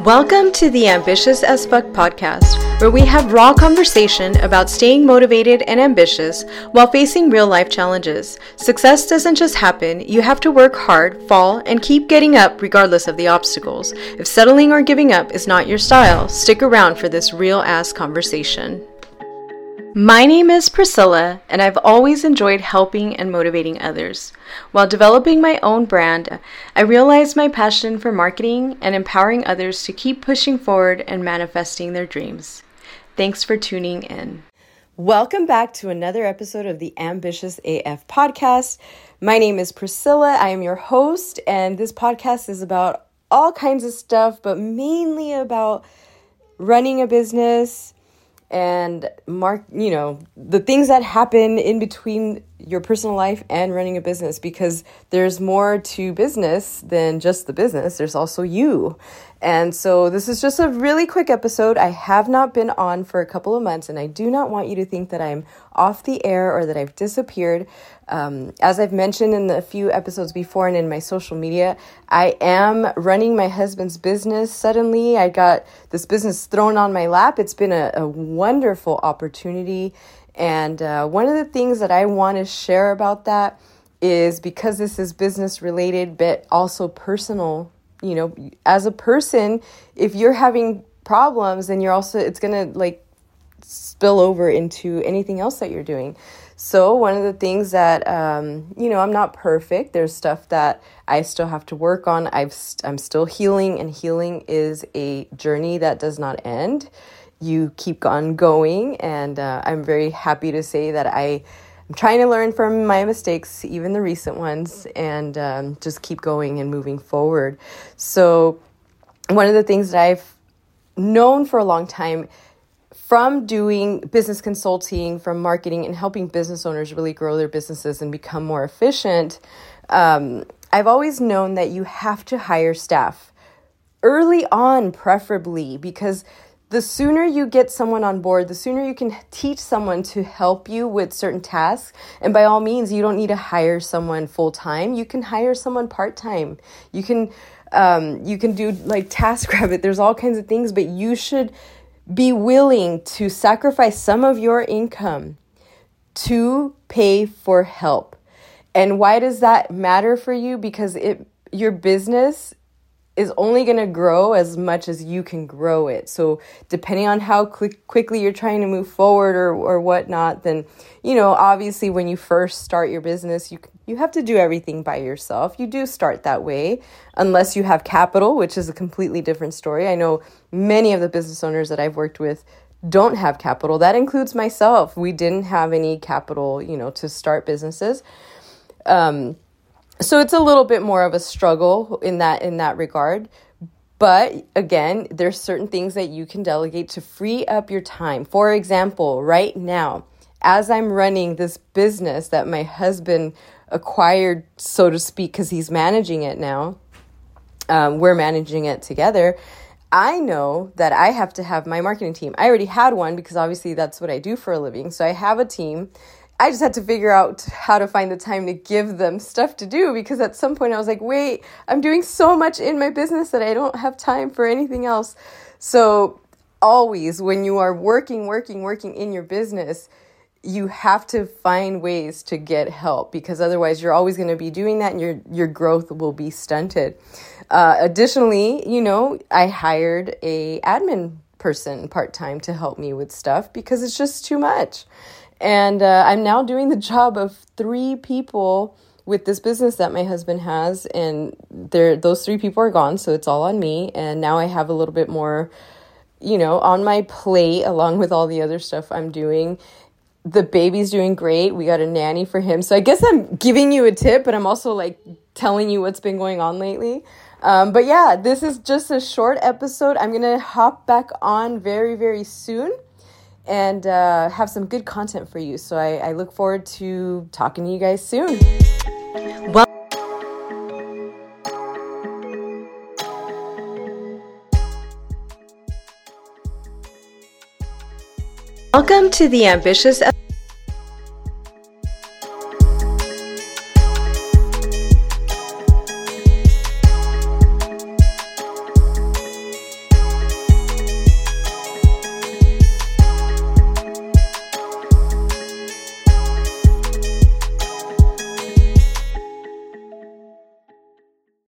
Welcome to the Ambitious as Fuck podcast, where we have raw conversation about staying motivated and ambitious while facing real life challenges. Success doesn't just happen, you have to work hard, fall, and keep getting up regardless of the obstacles. If settling or giving up is not your style, stick around for this real ass conversation. My name is Priscilla, and I've always enjoyed helping and motivating others. While developing my own brand, I realized my passion for marketing and empowering others to keep pushing forward and manifesting their dreams. Thanks for tuning in. Welcome back to another episode of the Ambitious AF podcast. My name is Priscilla, I am your host, and this podcast is about all kinds of stuff, but mainly about running a business and mark you know the things that happen in between your personal life and running a business because there's more to business than just the business there's also you and so this is just a really quick episode. I have not been on for a couple of months, and I do not want you to think that I'm off the air or that I've disappeared. Um, as I've mentioned in the few episodes before and in my social media, I am running my husband's business. Suddenly, I got this business thrown on my lap. It's been a, a wonderful opportunity. And uh, one of the things that I want to share about that is because this is business related, but also personal you know, as a person, if you're having problems, then you're also, it's going to like spill over into anything else that you're doing. So, one of the things that, um, you know, I'm not perfect. There's stuff that I still have to work on. I've, st- I'm still healing, and healing is a journey that does not end. You keep on going, and uh, I'm very happy to say that I I'm trying to learn from my mistakes, even the recent ones, and um, just keep going and moving forward. So, one of the things that I've known for a long time from doing business consulting, from marketing, and helping business owners really grow their businesses and become more efficient, um, I've always known that you have to hire staff early on, preferably, because the sooner you get someone on board, the sooner you can teach someone to help you with certain tasks. And by all means, you don't need to hire someone full time. You can hire someone part time. You can um, you can do like task rabbit. There's all kinds of things, but you should be willing to sacrifice some of your income to pay for help. And why does that matter for you? Because it your business is only going to grow as much as you can grow it. So, depending on how quick, quickly you're trying to move forward or, or whatnot, then, you know, obviously when you first start your business, you, you have to do everything by yourself. You do start that way, unless you have capital, which is a completely different story. I know many of the business owners that I've worked with don't have capital. That includes myself. We didn't have any capital, you know, to start businesses. Um, so it's a little bit more of a struggle in that in that regard but again there's certain things that you can delegate to free up your time for example right now as i'm running this business that my husband acquired so to speak because he's managing it now um, we're managing it together I know that I have to have my marketing team. I already had one because obviously that's what I do for a living. So I have a team I just had to figure out how to find the time to give them stuff to do because at some point I was like, wait, I'm doing so much in my business that I don't have time for anything else. So, always when you are working, working, working in your business, you have to find ways to get help because otherwise you're always going to be doing that and your your growth will be stunted. Uh, additionally, you know, I hired a admin person part time to help me with stuff because it's just too much. And uh, I'm now doing the job of three people with this business that my husband has, and there those three people are gone, so it's all on me. And now I have a little bit more, you know, on my plate along with all the other stuff I'm doing. The baby's doing great. We got a nanny for him. So I guess I'm giving you a tip, but I'm also like telling you what's been going on lately. Um, but yeah, this is just a short episode. I'm going to hop back on very, very soon and uh, have some good content for you. So I, I look forward to talking to you guys soon. Well, Welcome to the Ambitious